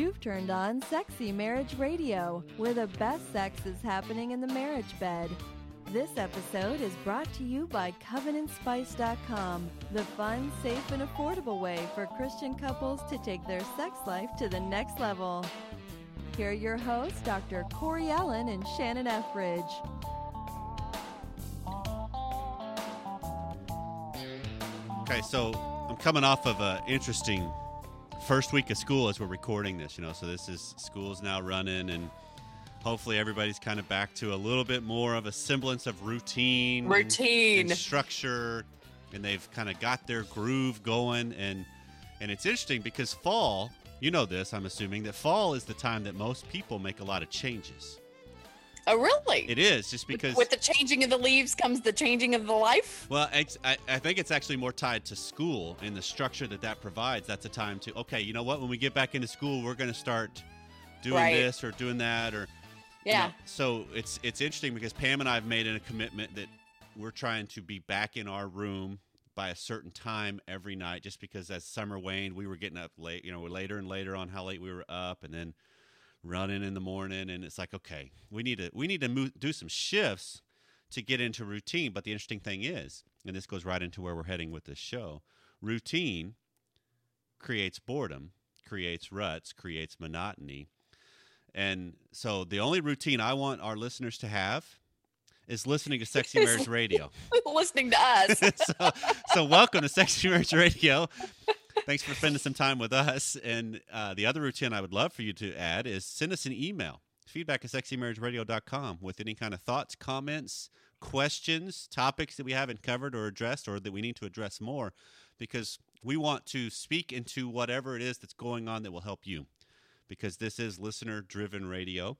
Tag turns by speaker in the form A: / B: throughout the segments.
A: You've turned on Sexy Marriage Radio, where the best sex is happening in the marriage bed. This episode is brought to you by CovenantSpice.com, the fun, safe, and affordable way for Christian couples to take their sex life to the next level. Here are your hosts, Dr. Corey Allen and Shannon Ethridge.
B: Okay, so I'm coming off of an interesting first week of school as we're recording this, you know. So this is school's now running, and hopefully everybody's kind of back to a little bit more of a semblance of routine, and-
C: Routine.
B: and structure, and they've kind of got their groove going. And and it's interesting because fall, you know this, I'm assuming that fall is the time that most people make a lot of changes.
C: Oh, really?
B: It is just because
C: With the changing of the leaves comes the changing of the life.
B: Well, I, I think it's actually more tied to school and the structure that that provides. That's a time to, okay, you know what? When we get back into school, we're going to start doing
C: Right.
B: this or doing that or. you
C: Yeah.
B: know, so it's it's interesting because Pam and I have made a commitment that we're trying to be back in our room by a certain time every night. Just because as summer waned, we were getting up late. You know, later and later on how late we were up, and then running in the morning. And it's like, okay, we need to we need to move, do some shifts to get into routine. But the interesting thing is, and this goes right into where we're heading with this show, routine creates boredom, creates ruts, creates monotony. And so the only routine I want our listeners to have is listening to Sexy Marriage Radio.
C: Listening to us.
B: so, so welcome to Sexy Marriage Radio. Thanks for spending some time with us. And uh, the other routine I would love for you to add is send us an email, feedback at sexymarriageradio.com with any kind of thoughts, comments, questions, topics that we haven't covered or addressed or that we need to address more because we want to speak into whatever it is that's going on that will help you because this is listener driven radio.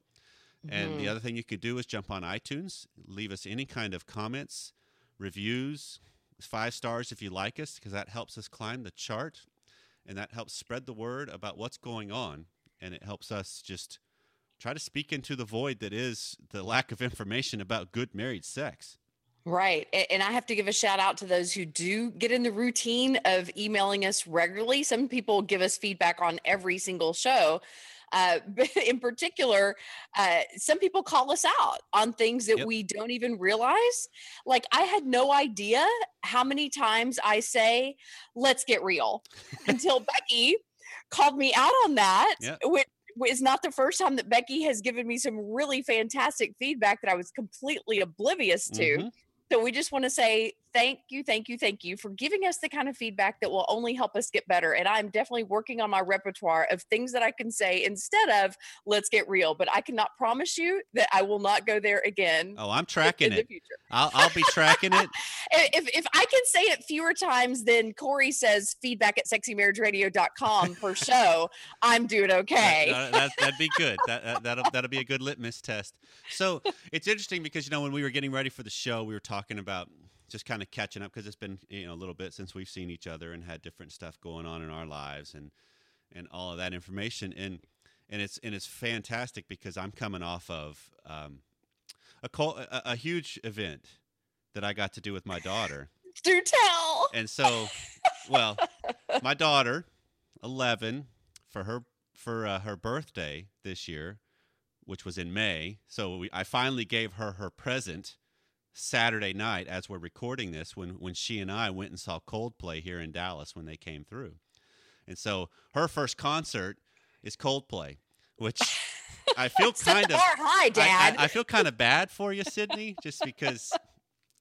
B: And the
C: Mhm.
B: other thing you could do is jump on iTunes, leave us any kind of comments, reviews, five stars if you like us, because that helps us climb the chart and that helps spread the word about what's going on. And it helps us just try to speak into the void that is the lack of information about good married sex.
C: Right. And I have to give a shout out to those who do get in the routine of emailing us regularly. Some people give us feedback on every single show. Uh, in particular, uh, some people call us out on things that
B: Yep.
C: we don't even realize. Like, I had no idea how many times I say, let's get real until Becky called me out on that,
B: Yep.
C: which is not the first time that Becky has given me some really fantastic feedback that I was completely oblivious to.
B: Mhm.
C: So we just want to say thank you, thank you, thank you for giving us the kind of feedback that will only help us get better. And I'm definitely working on my repertoire of things that I can say instead of let's get real. But I cannot promise you that I will not go there again
B: Oh, I'm tracking
C: in the
B: it.
C: future.
B: I'll, I'll be tracking it.
C: If, if I can say it fewer times than Corey says feedback at sexymarriageradio.com per show, I'm doing okay.
B: That, that, that'd be good. That, that, that'll, that'll be a good litmus test. So it's interesting because, you know, when we were getting ready for the show, we were talking about just kind of catching up because it's been, you know, a little bit since we've seen each other and had different stuff going on in our lives and, and all of that information. And, and it's, and it's fantastic because I'm coming off of um, a, col- a, a huge event that I got to do with my daughter.
C: Do tell.
B: And so, well, my daughter, eleven, for her for uh, her birthday this year, which was in May. So we, I finally gave her her present Saturday night as we're recording this. When when she and I went and saw Coldplay here in Dallas when they came through, and so her first concert is Coldplay, which I feel kind of
C: bar high,
B: I-
C: Dad.
B: I, I feel kind of bad for you, Sydney, just because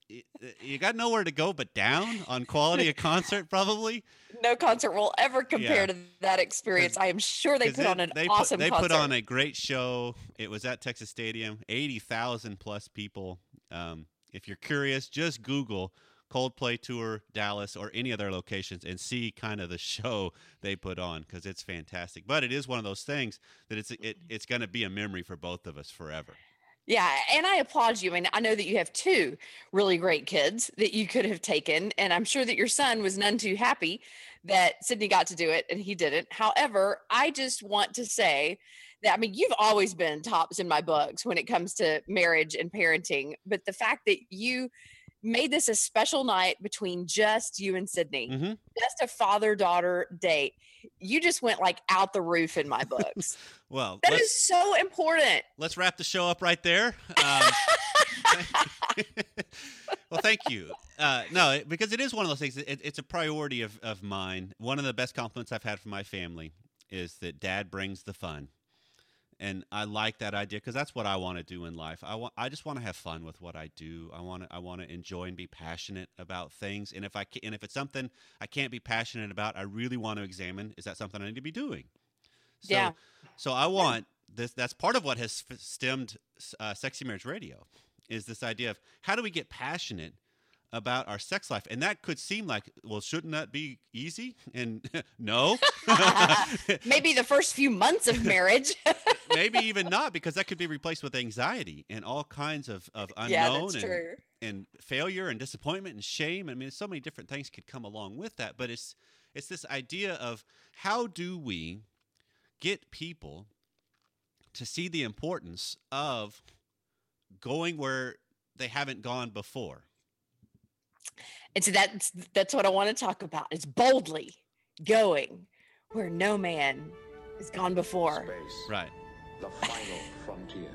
B: y- you got nowhere to go but down on quality of concert, probably.
C: no concert will ever compare
B: Yeah.
C: to that experience. I am sure they put
B: it-
C: on an
B: they
C: awesome
B: Put, they
C: concert.
B: put on a great show. It was at Texas Stadium, eighty thousand plus people. Um, if you're curious, just Google Coldplay tour Dallas or any other locations and see kind of the show they put on because it's fantastic. But it is one of those things that it's it, it's going to be a memory for both of us forever.
C: Yeah, and I applaud you. I mean, I know that you have two really great kids that you could have taken, and I'm sure that your son was none too happy that Sydney got to do it and he didn't. However, I just want to say I mean, you've always been tops in my books when it comes to marriage and parenting, but the fact that you made this a special night between just you and Sydney,
B: hmm
C: just a father daughter date. You just went like out the roof in my books.
B: Well,
C: that is so important.
B: let's wrap the show up right there. Um, well, thank you. Uh, no, because it is one of those things. It, it's a priority of, of mine. One of the best compliments I've had from my family is that Dad brings the fun, and I like that idea because that's what I want to do in life. I want. I just want to have fun with what I do. I want to. I want to enjoy and be passionate about things. And if I can, and if it's something I can't be passionate about, I really want to examine: is that something I need to be doing? So,
C: Yeah.
B: So I want this. That's part of what has f- stemmed uh, Sexy Marriage Radio is this idea of how do we get passionate about our sex life, and that could seem like, well, shouldn't that be easy? And no,
C: Maybe the first few months of marriage.
B: maybe even not, because that could be replaced with anxiety and all kinds of of unknown
C: yeah,
B: and, and failure and disappointment and shame. I mean, so many different things could come along with that. But it's it's this idea of how do we get people to see the importance of going where they haven't gone before.
C: And so that's that's what I want to talk about. It's boldly going where no man has gone before.
D: Space,
B: Right.
D: the final frontier.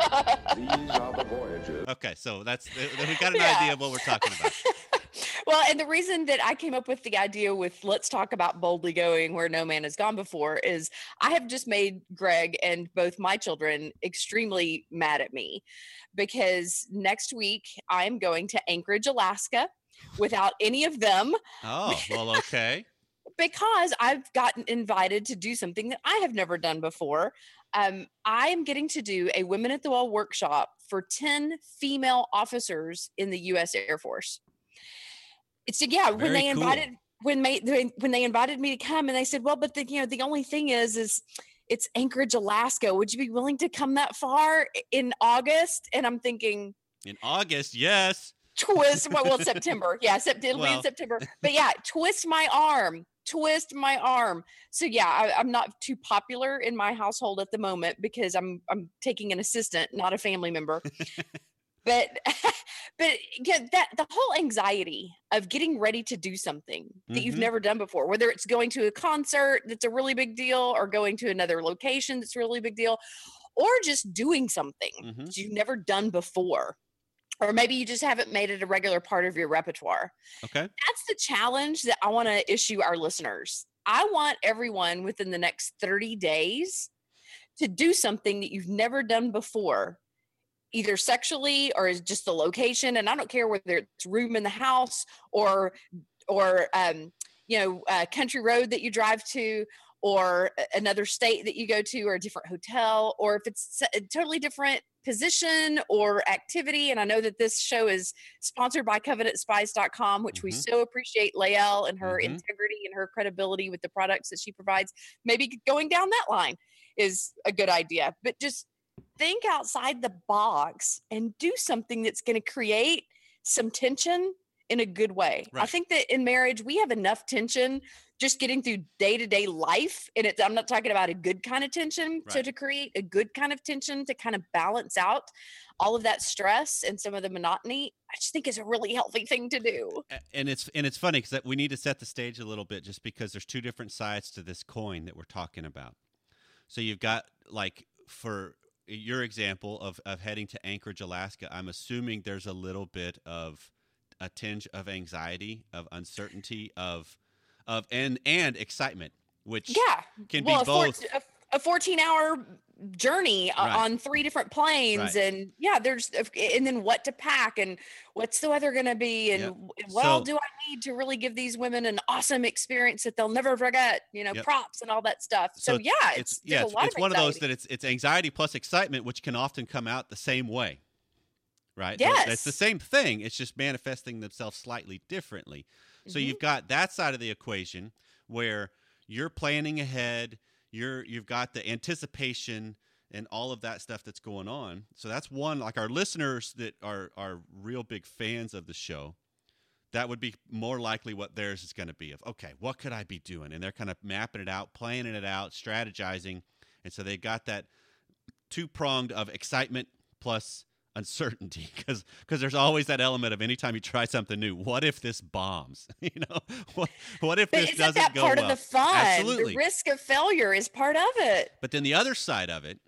D: These are the voyages.
B: Okay. So that's we got an
C: Yeah.
B: idea of what we're talking about.
C: well, and the reason that I came up with the idea with let's talk about boldly going where no man has gone before is I have just made Greg and both my children extremely mad at me because next week I am going to Anchorage, Alaska without any of them
B: Oh, well, okay.
C: because I've gotten invited to do something that I have never done before. Um, I am getting to do a Women at the Wall workshop for 10 female officers in the U.S. Air Force. It's yeah, when
B: Very
C: they
B: cool.
C: invited when they they- when they invited me to come and they said, well, but the you know the only thing is is it's Anchorage, Alaska. Would you be willing to come that far in August? And I'm thinking,
B: In August, yes.
C: twist well, well September. Yeah, September it'll be in September. But yeah, twist my arm. Twist my arm. So yeah, I, I'm not too popular in my household at the moment because I'm I'm taking an assistant, not a family member. but but yeah, that the whole anxiety of getting ready to do something that you've
B: Mhm.
C: never done before, whether it's going to a concert that's a really big deal, or going to another location that's a really big deal, or just doing something
B: Mhm.
C: that you've never done before. Or maybe you just haven't made it a regular part of your repertoire.
B: Okay.
C: That's the challenge that I want to issue our listeners. I want everyone within the next 30 days to do something that you've never done before, either sexually or is just the location. And I don't care whether it's room in the house or or um, you know, a country road that you drive to or another state that you go to or a different hotel or if it's a totally different position or activity and i know that this show is sponsored by covenantspice.com which we
B: Mhm.
C: so appreciate Lael and her
B: Mhm.
C: integrity and her credibility with the products that she provides maybe going down that line is a good idea but just think outside the box and do something that's going to create some tension in a good way. I think that in marriage we have enough tension just getting through day-to-day life and it's I'm not talking about a good kind of tension. So to create a good kind of tension to kind of balance out all of that stress and some of the monotony, I just think is a really healthy thing to do.
B: And it's and it's funny because we need to set the stage a little bit just because there's two different sides to this coin that we're talking about so you've got like for your example of of heading to anchorage alaska i'm assuming there's a little bit of a tinge of anxiety of uncertainty of of and and excitement which
C: Yeah.
B: can
C: well,
B: be both
C: a 14 hour journey uh,
B: Right.
C: on three different planes
B: Right.
C: and yeah there's and then what to pack and what's the weather going to be and
B: Yep.
C: what all do i need to really give these women an awesome experience that they'll never forget you know
B: Yep.
C: props and all that stuff so,
B: So
C: yeah it's,
B: it's yeah it's, it's
C: of
B: one of those that it's it's anxiety plus excitement which can often come out the same way right They're- it's the same thing it's just manifesting themselves slightly differently so
C: Mhm.
B: you've got that side of the equation where you're planning ahead you're you've got the anticipation and all of that stuff that's going on. So that's one like our listeners that are are real big fans of the show that would be more likely what theirs is going to be of okay what could i be doing? And they're kind of mapping it out planning it out strategizing. And so they got that two pronged of excitement plus uncertainty because because there's always that element of anytime you try something new what if this bombs you know what what if
C: But
B: this doesn't
C: that
B: go
C: part
B: well
C: of the fun?
B: absolutely
C: The risk of failure is part of it.
B: but then the other side of it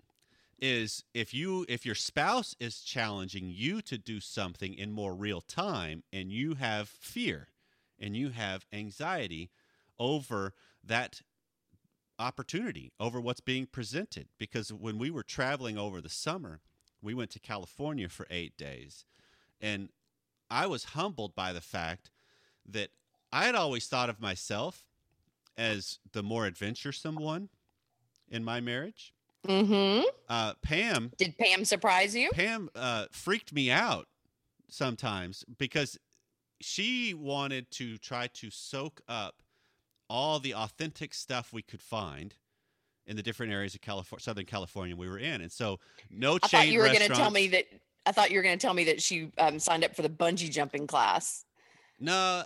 B: is if you if your spouse is challenging you to do something in more real time and you have fear and you have anxiety over that opportunity over what's being presented because when we were traveling over the summer we went to California for 8 days and I was humbled by the fact that I had always thought of myself as the more adventuresome one in my marriage
C: Mm-hmm.
B: uh, Pam
C: Did Pam surprise you?
B: Pam uh, freaked me out sometimes because she wanted to try to soak up all the authentic stuff we could find in the different areas of California, Southern California we were in, and so no
C: I thought you were going to tell me that. I thought you were going to tell me that she um, signed up for the bungee jumping class.
B: No,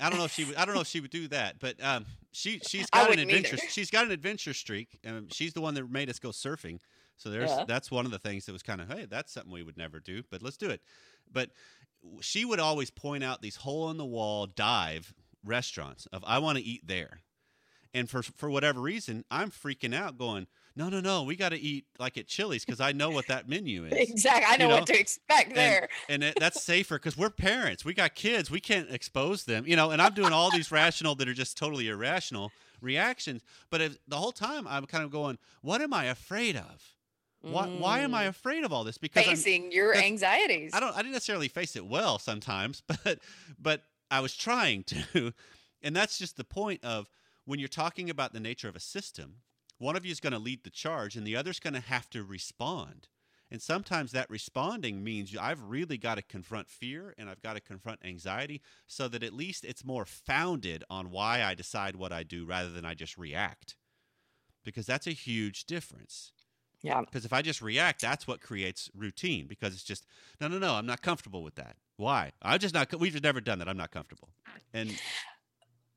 B: I don't know if she. Would, I don't know if she would do that, but um, she she's got an
C: wouldn't either.
B: adventure. She's got an adventure streak. Um, she's the one that made us go surfing. So there's
C: Yeah.
B: that's one of the things that was kind of hey, that's something we would never do, but let's do it. But she would always point out these hole in the wall dive restaurants of I want to eat there. And for for whatever reason, I'm freaking out going, "No, no, no, we got to eat like at Chili's cuz I know what that menu is."
C: Exactly. I know,
B: know,
C: what to expect there.
B: and it, that's safer because we're parents. We got kids. We can't expose them, you know. And I'm doing all these rational that are just totally irrational reactions. But if, the whole time I'm kind of going, "What am I afraid of? Why, why am I
C: Mm.
B: afraid of all this?" Because I'm,
C: Facing your anxieties.
B: I don't. I didn't necessarily face it well sometimes, but but I was trying to, and that's just the point of when you're talking about the nature of a system. One of you is going to lead the charge, and the other's going to have to respond. And sometimes that responding means I've really got to confront fear and I've got to confront anxiety so that at least it's more founded on why I decide what I do rather than I just react. Because that's a huge difference.
C: Yeah.
B: Because if I just react, that's what creates routine. Because it's just no, no, no. I'm not comfortable with that. Why? I'm just not. We've just never done that. I'm not comfortable, and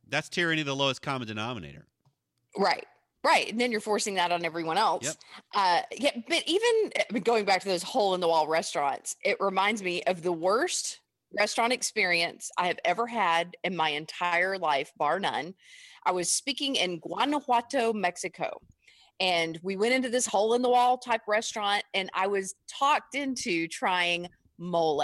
B: that's tyranny, of the lowest common denominator.
C: Right. Right. And then you're forcing that on everyone else.
B: Yep.
C: Uh, yeah. But even going back to those hole in the wall restaurants, it reminds me of the worst restaurant experience I have ever had in my entire life, bar none. I was speaking in Guanajuato, Mexico. And we went into this hole in the wall type restaurant, and I was talked into trying mole.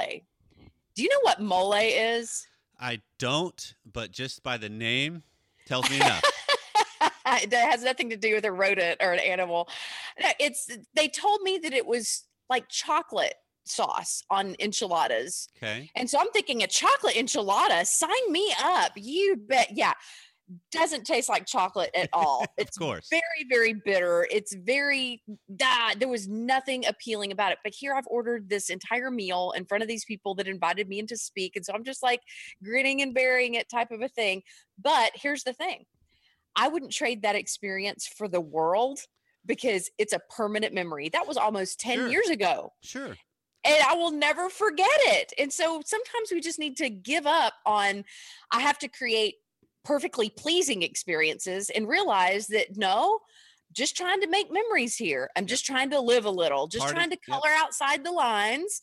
C: Do you know what mole is?
B: I don't, but just by the name tells me enough.
C: it has nothing to do with a rodent or an animal. It's they told me that it was like chocolate sauce on enchiladas.
B: Okay.
C: And so I'm thinking a chocolate enchilada, sign me up. You bet. Yeah. Doesn't taste like chocolate at all. It's
B: of course.
C: very, very bitter. It's very da, there was nothing appealing about it. But here I've ordered this entire meal in front of these people that invited me in to speak. And so I'm just like grinning and bearing it type of a thing. But here's the thing. I wouldn't trade that experience for the world because it's a permanent memory. That was almost 10
B: Sure.
C: years ago
B: Sure.
C: and I will never forget it. And so sometimes we just need to give up on I have to create perfectly pleasing experiences and realize that no, just trying to make memories here. I'm just trying to live a little, just
B: Part of-
C: trying to
B: yep.
C: color outside the lines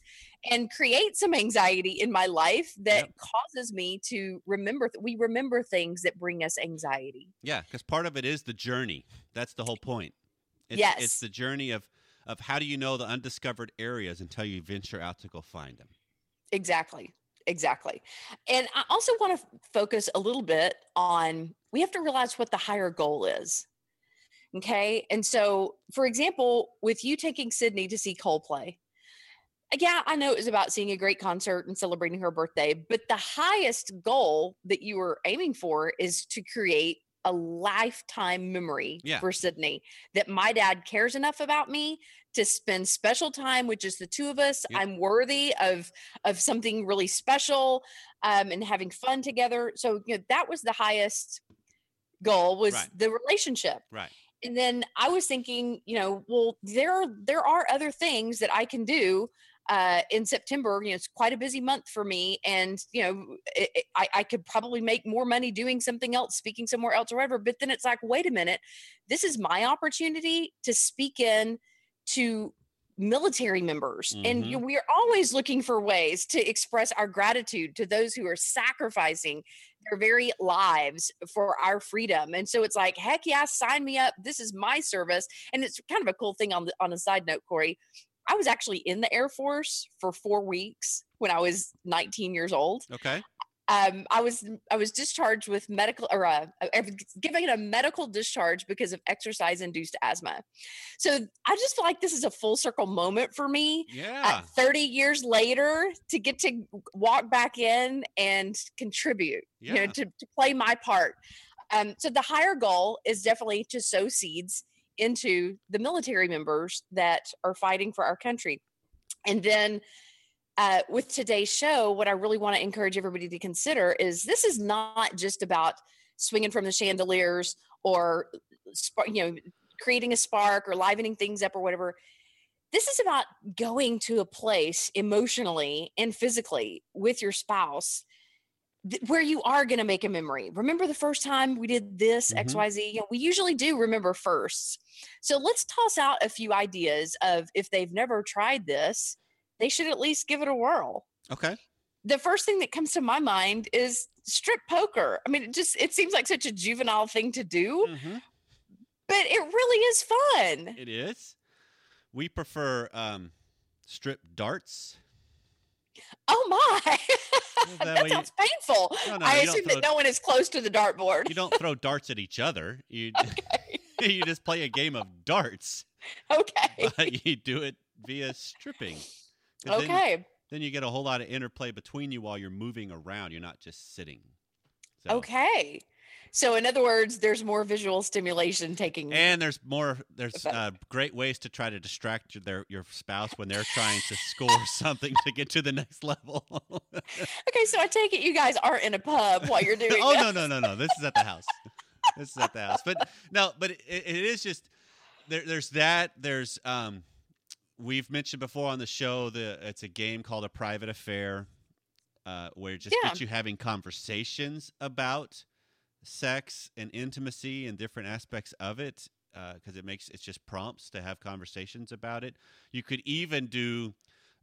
C: and create some anxiety in my life that
B: Yep.
C: causes me to remember th- we remember things that bring us anxiety.
B: Yeah, because part of it is the journey. That's the whole point. It's,
C: Yes.
B: It's the journey of of how do you know the undiscovered areas until you venture out to go find them.
C: Exactly. Exactly. And I also want to focus a little bit on we have to realize what the higher goal is. Okay. And so, for example, with you taking Sydney to see Coldplay, yeah, I know it was about seeing a great concert and celebrating her birthday, but the highest goal that you were aiming for is to create a lifetime memory
B: Yeah.
C: for Sydney that my dad cares enough about me to spend special time with just the two of us.
B: Yep.
C: I'm worthy of of something really special um, and having fun together. So you know that was the highest goal was
B: Right.
C: the relationship
B: Right.
C: and then I was thinking, you know, well, there are there are other things that I can do uh, in September. You know, it's quite a busy month for me, and you know, it, it- I, I could probably make more money doing something else, speaking somewhere else, or whatever. But then it's like, wait a minute, this is my opportunity to speak in to military members and
B: Mhm.
C: you, we are always looking for ways to express our gratitude to those who are sacrificing their very lives for our freedom and so it's like heck yeah sign me up this is my service and it's kind of a cool thing on the on a side note corey i was actually in the air force for four weeks when i was 19 years old
B: Okay.
C: um, I was I was discharged with medical or uh, given a medical discharge because of exercise induced asthma. So I just feel like this is a full circle moment for me.
B: Yeah.
C: At 30 years later, to get to walk back in and contribute, you know, to, to play my part. Um, so the higher goal is definitely to sow seeds into the military members that are fighting for our country. And then uh, with today's show, what I really want to encourage everybody to consider is this is not just about swinging from the chandeliers or you know creating a spark or livening things up or whatever. This is about going to a place emotionally and physically with your spouse th- where you are going to make a memory. Remember the first time we did this
B: Mhm.
C: XYZ? You know, we usually do remember firsts. So let's toss out a few ideas of if they've never tried this, they should at least give it a whirl.
B: Okay.
C: The first thing that comes to my mind is strip poker. I mean, it just it seems like such a juvenile thing to do,
B: Mhm.
C: but it really is fun.
B: It is. We prefer um, strip darts.
C: Oh my.
B: Well, that
C: that
B: way you-
C: sounds painful.
B: No, no,
C: I assume that no one is close to the dartboard.
B: You don't throw darts at each other. You you just play a game of darts,
C: Okay.
B: but you do it via stripping. 'Cause Then,
C: Okay.
B: then you get a whole lot of interplay between you while you're moving around. You're not just sitting. So-
C: Okay. So in other words, there's more visual stimulation taking
B: And there's more. There's uh, great ways to try to distract your, their your spouse when they're trying to score something to get to the next level.
C: Okay, so I take it you guys aren't in a pub while you're doing
B: oh
C: this.
B: no no no no! This is at the house. This is at the house. But no, but it, it is just there. There's that. There's um, we've mentioned before on the show the it's a game called a private affair, uh, where it just
C: Yeah.
B: gets you having conversations about sex and intimacy and different aspects of it because it makes it's just prompts to have conversations about it. You could even do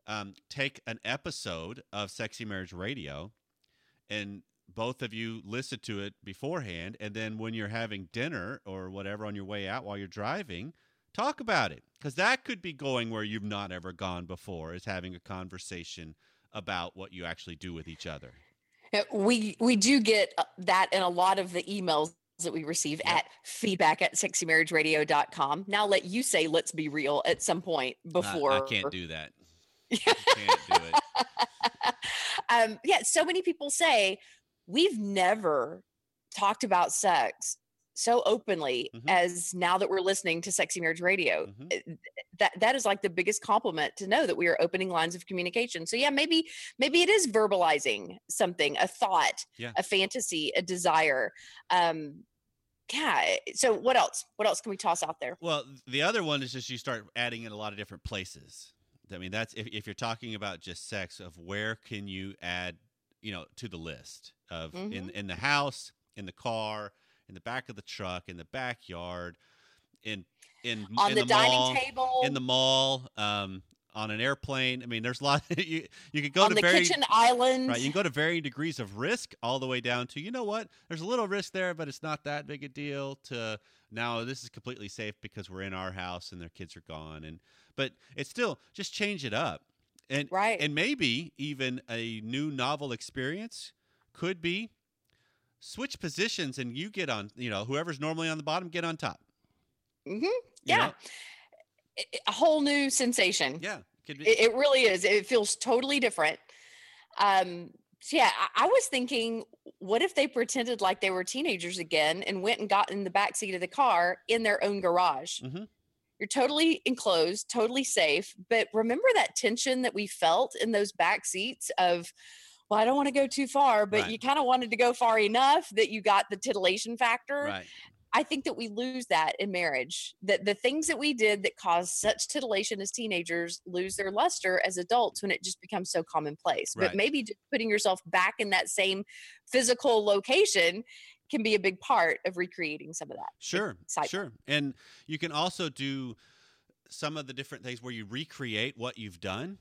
B: um, take an episode of Sexy Marriage Radio and both of you listen to it beforehand and then when you're having dinner or whatever on your way out while you're driving talk about it because that could be going where you've not ever gone before is having a conversation about what you actually do with each other
C: Uh, We we do get uh, that in a lot of the emails that we receive
B: Yep.
C: at feedback at sexymarriageradio.com. Now let you say let's be real at some point
B: I-
C: before
B: I, can't do that can't do it
C: um yeah, so many people say we've never talked about sex so openly
B: Mhm.
C: as now that we're listening to Sexy Marriage Radio.
B: Mhm.
C: Uh, That that is like the biggest compliment to know that we are opening lines of communication. So yeah, maybe maybe it is verbalizing something, a thought,
B: Yeah.
C: a fantasy, a desire. Um yeah. So what else? What else can we toss out there?
B: Well, the other one is just you start adding in a lot of different places. I mean, that's if, if you're talking about just sex, of where can you add, you know, to the list of in
C: Mhm.
B: in the house, in the car, in the back of the truck, in the backyard, in in
C: On
B: in
C: the, dining
B: mall,
C: table,
B: in the mall, um, on an airplane. I mean, there's a lot. you you could go
C: on
B: to
C: the
B: very
C: kitchen island.
B: Right, you can go to varying degrees of risk, all the way down to you know what, there's a little risk there, but it's not that big a deal. To now, this is completely safe because we're in our house and their kids are gone, and but it's still just change it up, and
C: Right.
B: and maybe even a new novel experience could be switch positions and you get on, you know, whoever's normally on the bottom get on top.
C: Mm-hmm.
B: you
C: Yeah.
B: know?
C: I- I- A whole new sensation.
B: yeah, be.
C: It, it really is. It feels totally different. Um, so yeah, I, I was thinking, what if they pretended like they were teenagers again and went and got in the back seat of the car in their own garage?
B: Mhm.
C: You're totally enclosed, totally safe. But remember that tension that we felt in those back seats of, well, I don't want to go too far, but
B: Right.
C: you kind of wanted to go far enough that you got the titillation factor.
B: right.
C: I think that we lose that in marriage. That the things that we did that caused such titillation as teenagers lose their luster as adults when it just becomes so commonplace.
B: Right.
C: But maybe just putting yourself back in that same physical location can be a big part of recreating some of that.
B: Sure,
C: excitement.
B: sure. And you can also do some of the different things where you recreate what you've done.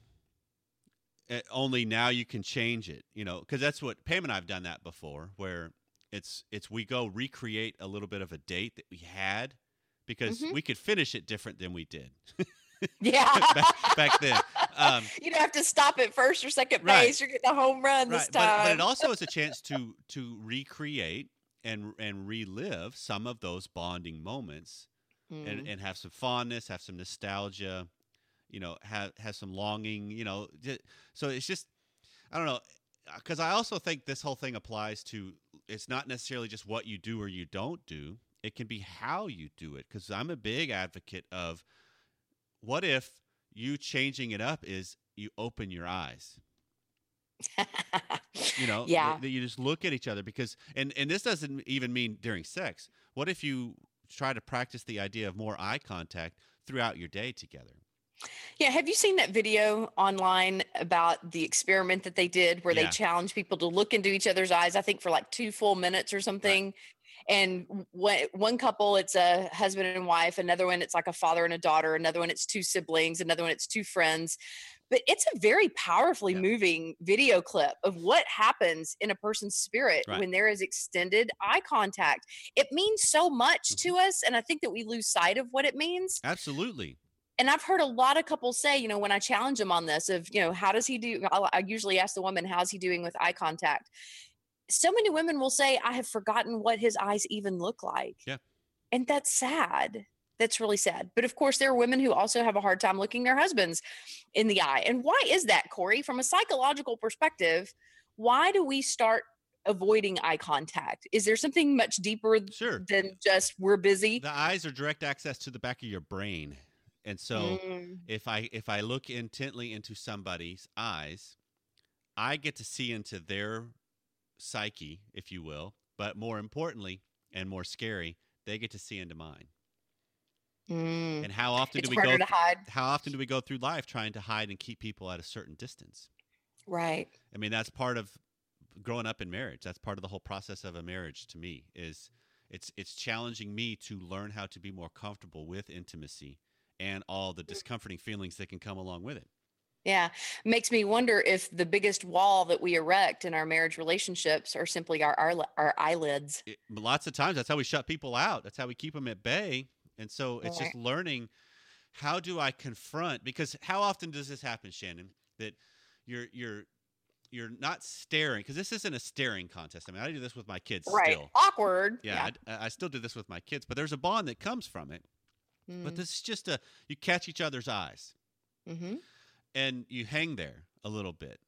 B: Eh, only now you can change it, you know, because that's what Pam and I've done that before, where it's it's we go recreate a little bit of a date that we had because
C: Mhm.
B: we could finish it different than we did
C: Yeah.
B: back, back then. Um,
C: you don't have to stop at first or second
B: Right.
C: base. You're getting a home run this
B: right, but,
C: time.
B: but it also is a chance to to recreate and and relive some of those bonding moments
C: Mm.
B: and, and have some fondness, have some nostalgia, you know, have have some longing, you know. So it's just, I don't know, uh, because I also think this whole thing applies to. It's not necessarily just what you do or you don't do. It can be how you do it. Because I'm a big advocate of, what if you changing it up is you open your eyes you know
C: Yeah.
B: that you just look at each other because and and this doesn't even mean during sex what if you try to practice the idea of more eye contact throughout your day together
C: Yeah, have you seen that video online about the experiment that they did where
B: Yeah.
C: they challenged people to look into each other's eyes, I think for like two full minutes or something? And one, one couple, it's a husband and wife, another one, it's like a father and a daughter, another one, it's two siblings, another one, it's two friends. But it's a very powerfully
B: Yeah.
C: moving video clip of what happens in a person's spirit
B: Right.
C: when there is extended eye contact. It means so much
B: Mm-hmm.
C: to us. And I think that we lose sight of what it means
B: absolutely
C: and I've heard a lot of couples say, you know, when I challenge them on this, of you know, how does he do? I'll, I usually ask the woman, how's he doing with eye contact? So many women will say, I have forgotten what his eyes even look like.
B: Yeah.
C: and that's sad. That's really sad. But of course, there are women who also have a hard time looking their husbands in the eye. And why is that, Corey? From a psychological perspective, why do we start avoiding eye contact? Is there something much deeper
B: sure
C: than just we're busy?
B: the eyes are direct access to the back of your brain and so
C: Mm,
B: if i if i look intently into somebody's eyes i get to see into their psyche if you will but more importantly and more scary they get to see into mine
C: mm.
B: and how often
C: It's
B: do we go
C: to hide.
B: how often do we go through life trying to hide and keep people at a certain distance
C: Right.
B: i mean that's part of growing up in marriage that's part of the whole process of a marriage to me is it's it's challenging me to learn how to be more comfortable with intimacy and all the discomforting feelings that can come along with it
C: Yeah. Makes me wonder if the biggest wall that we erect in our marriage relationships are simply our our, our eyelids.
B: it, lots of times that's how we shut people out that's how we keep them at bay and so it's just learning how do i confront because how often does this happen shannon that you're you're you're not staring because this isn't a staring contest i mean i do this with my kids
C: Right.
B: still
C: Awkward.
B: yeah, I, I still do this with my kids but there's a bond that comes from it but
C: Mm,
B: this is just a you catch each other's eyes.
C: Mhm.
B: and you hang there a little bit.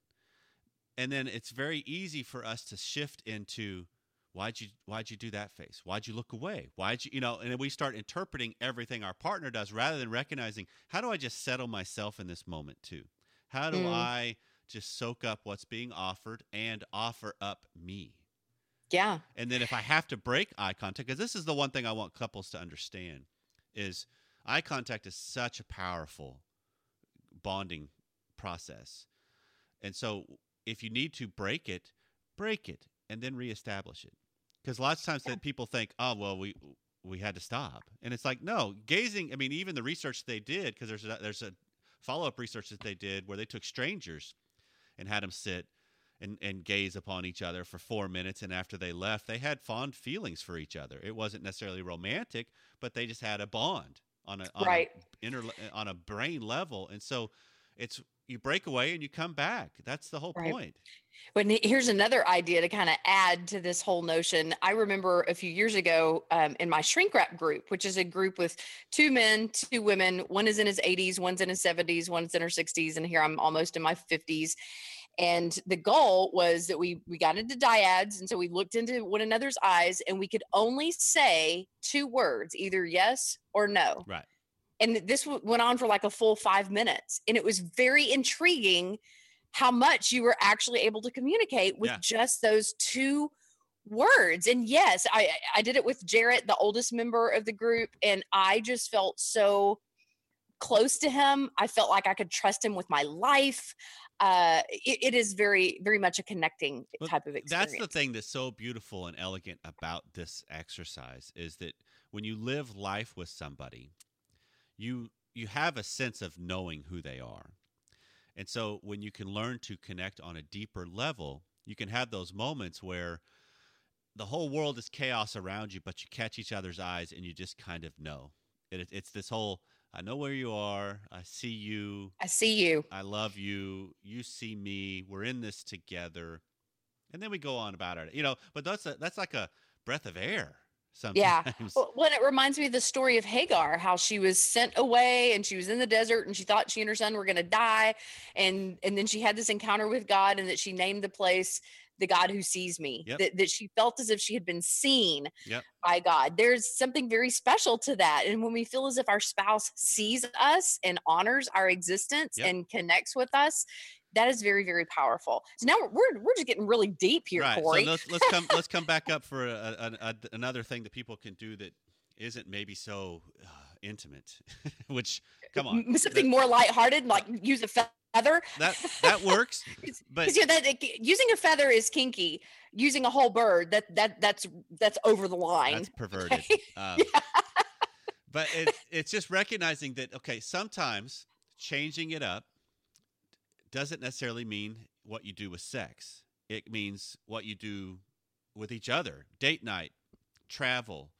B: And then it's very easy for us to shift into why'd you why'd you do that face? Why'd you look away? Why'd you you know and then we start interpreting everything our partner does rather than recognizing how do i just settle myself in this moment too? How do
C: Mm.
B: i just soak up what's being offered and offer up me?
C: Yeah.
B: and then if I have to break eye contact, because this is the one thing I want couples to understand, is eye contact is such a powerful bonding process. And so if you need to break it, break it and then reestablish it. Because lots of times that people think, oh well, we we had to stop, and it's like no, gazing. I mean, even the research they did, because there's a, there's a follow up research that they did where they took strangers and had them sit and, and gaze upon each other for four minutes. And after they left, they had fond feelings for each other. It wasn't necessarily romantic, but they just had a bond on a on
C: Right.
B: a inner on a brain level. And so it's you break away and you come back. That's the whole
C: Right.
B: point.
C: But here's another idea to kind of add to this whole notion. I remember a few years ago um, in my shrink wrap group, which is a group with two men, two women. One is in his 80s, one's in his 70s, one's in her 60s, and here I'm almost in my 50s. And the goal was that we we got into dyads, and so we looked into one another's eyes, and we could only say two words, either yes or no.
B: Right.
C: And this went on for like a full five minutes, and it was very intriguing how much you were actually able to communicate with
B: Yeah.
C: just those two words. And yes, I I- I did it with Jarrett, the oldest member of the group, and I just felt so close to him. I felt like I could trust him with my life. Uh, it, it is very, very much a connecting
B: Well,
C: type of experience.
B: That's the thing that's so beautiful and elegant about this exercise is that when you live life with somebody, you you have a sense of knowing who they are. And so when you can learn to connect on a deeper level, you can have those moments where the whole world is chaos around you, but you catch each other's eyes and you just kind of know. It, it's this whole I know where you are, I see you,
C: I see you.
B: I love you, you see me, we're in this together. And then we go on about it. You know, but that's a, that's like a breath of air sometimes.
C: Yeah. Well, well, it reminds me of the story of Hagar, how she was sent away and she was in the desert and she thought she and her son were going to die. And, and then she had this encounter with God and that she named the place the God who sees me,
B: Yep.
C: that, that she felt as if she had been seen
B: Yep.
C: by God. There's something very special to that. And when we feel as if our spouse sees us and honors our existence
B: Yep.
C: and connects with us, that is very, very powerful. So now we're, we're just getting really deep here,
B: right.
C: Corey.
B: So let's let's come let's come back up for a, a, a, another thing that people can do that isn't maybe so uh, intimate. Which come on,
C: something more lighthearted, like use a feather.
B: that that works. But
C: yeah, that it- using a feather is kinky. Using a whole bird that that that's that's over the line.
B: That's perverted. Um, But it, it's just recognizing that, okay, sometimes changing it up doesn't necessarily mean what you do with sex. It means what you do with each other, date night, travel,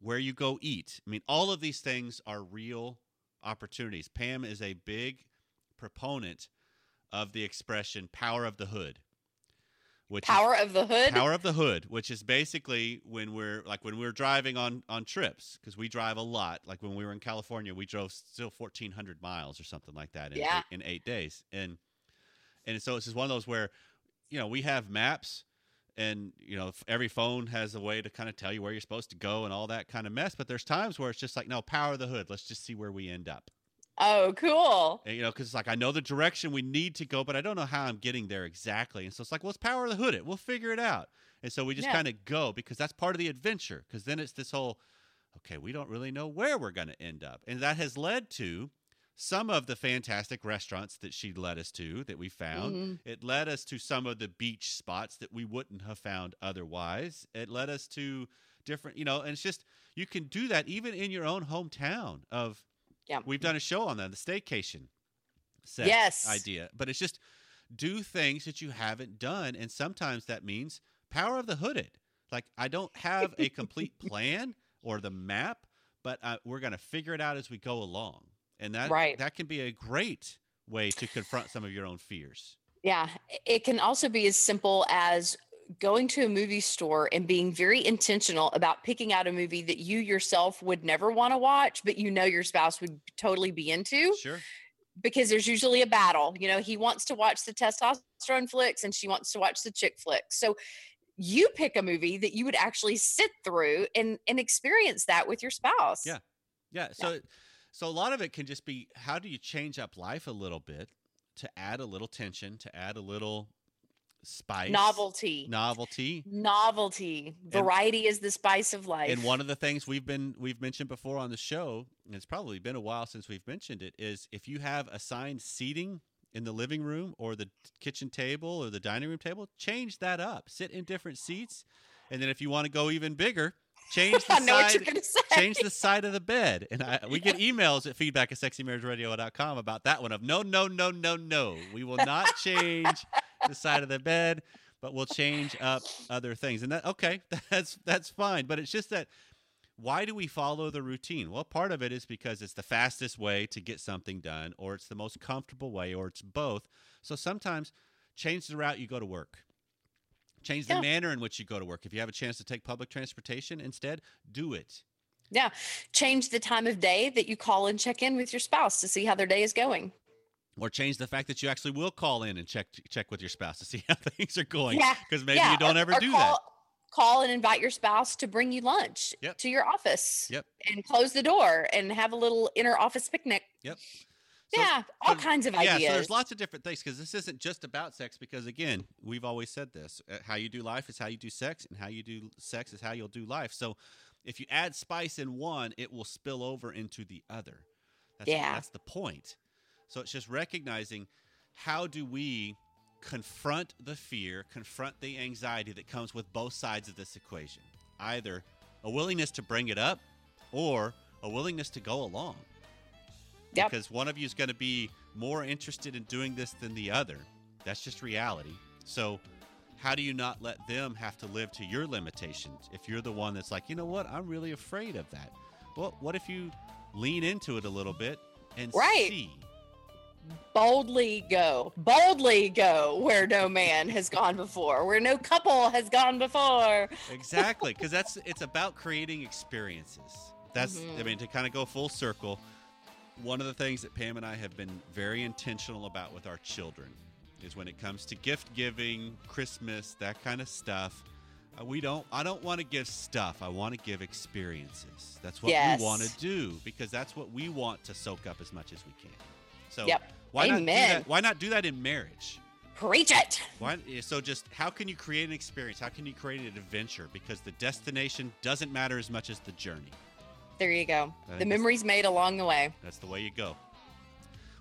B: where you go eat. I mean, all of these things are real opportunities. Pam is a big proponent of the expression power of the hood. Which is-
C: Power of the hood.
B: Power of the hood, which is basically when we're like when we're driving on on trips because we drive a lot. Like when we were in California, we drove still fourteen hundred miles or something like that in,
C: Yeah.
B: eight, in eight days, and and so it's just one of those where you know we have maps, and you know every phone has a way to kind of tell you where you're supposed to go and all that kind of mess. But there's times where it's just like no power of the hood. Let's just see where we end up.
C: Oh, cool.
B: And, you know, because it's like I know the direction we need to go, but I don't know how I'm getting there exactly. And so it's like, well, let's power of the hood it. We'll figure it out. And so we just
C: Yeah.
B: kind of go because that's part of the adventure. Because then it's this whole, okay, we don't really know where we're going to end up, and that has led to some of the fantastic restaurants that she led us to that we found.
C: Mhm.
B: It led us to some of the beach spots that we wouldn't have found otherwise. It led us to different, you know, and it's just you can do that even in your own hometown of
C: Yeah.
B: We've done a show on that, the staycation sex
C: Yes.
B: idea. But it's just do things that you haven't done. And sometimes that means power of the hooded. Like I don't have a complete plan or the map, but uh, we're going to figure it out as we go along. And that
C: Right.
B: that can be a great way to confront some of your own fears.
C: Yeah. It can also be as simple as going to a movie store and being very intentional about picking out a movie that you yourself would never want to watch, but you know your spouse would totally be into
B: Sure.
C: because there's usually a battle. You know, he wants to watch the testosterone flicks and she wants to watch the chick flicks. So you pick a movie that you would actually sit through and and experience that with your spouse.
B: Yeah. Yeah. So so a lot of it can just be how do you change up life a little bit to add a little tension, to add a little spice,
C: Novelty.
B: novelty.
C: Novelty. Variety is the spice of life.
B: And one of the things we've been we've mentioned before on the show, and it's probably been a while since we've mentioned it, is if you have assigned seating in the living room or the kitchen table or the dining room table, change that up. Sit in different seats, and then if you want to go even bigger, change the
C: I know what you're
B: side change the side of the bed. And I, we get emails at feedback at sexymarriageradio.com about that one of no, no, no, no, no. We will not change the side of the bed, but we'll change up other things. And that okay, that's that's fine. But it's just that why do we follow the routine? Well, part of it is because it's the fastest way to get something done, or it's the most comfortable way, or it's both. So sometimes change the route you go to work. Change the
C: Yeah.
B: manner in which you go to work. If you have a chance to take public transportation instead, do it.
C: Yeah. Change the time of day that you call and check in with your spouse to see how their day is going.
B: Or change the fact that you actually will call in and check check with your spouse to see how things are going
C: Yeah,
B: because maybe
C: yeah.
B: you don't
C: or-
B: ever
C: or
B: do
C: call, Call and invite your spouse to bring you lunch
B: Yep.
C: to your office.
B: Yep.
C: And close the door and have a little inner office picnic.
B: yep So-
C: yeah. All
B: so-
C: kinds of
B: yeah
C: ideas.
B: so there's lots of different things because this isn't just about sex because again we've always said this uh, how you do life is how you do sex and how you do sex is how you'll do life so if you add spice in one it will spill over into the other that's,
C: Yeah.
B: that's the point so it's just recognizing how do we confront the fear, confront the anxiety that comes with both sides of this equation. Either a willingness to bring it up or a willingness to go along.
C: Yep.
B: because one of you is going to be more interested in doing this than the other. That's just reality. So, how do you not let them have to live to your limitations if you're the one that's like, you know what, I'm really afraid of that? Well, what if you lean into it a little bit and
C: Right.
B: see?
C: Boldly go, boldly go where no man has gone before, where no couple has gone before.
B: exactly because that's it's about creating experiences that's i
C: Mhm.
B: mean to kind of go full circle one of the things that pam and i have been very intentional about with our children is when it comes to gift giving christmas that kind of stuff uh, we don't i don't want to give stuff i want to give experiences that's what
C: Yes.
B: we want to do because that's what we want to soak up as much as we can so
C: Yep.
B: why not do that why not do that in marriage
C: Preach it.
B: why, eh, so just how can you create an experience? How can you create an adventure? Because the destination doesn't matter as much as the journey.
C: There you go. The memories made along the way.
B: That's the way you go.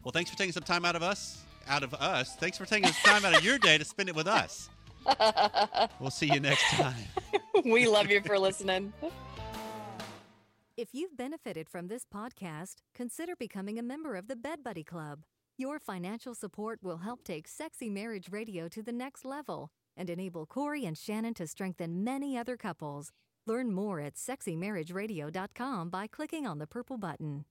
B: Well, thanks for taking some time out of us. Out of us. Thanks for taking some time out of your day to spend it with us. We'll see you next time.
C: we love you for listening.
E: If you've benefited from this podcast, consider becoming a member of the Bed Buddy Club. Your financial support will help take Sexy Marriage Radio to the next level and enable Corey and Shannon to strengthen many other couples. Learn more at sexymarriageradio.com by clicking on the purple button.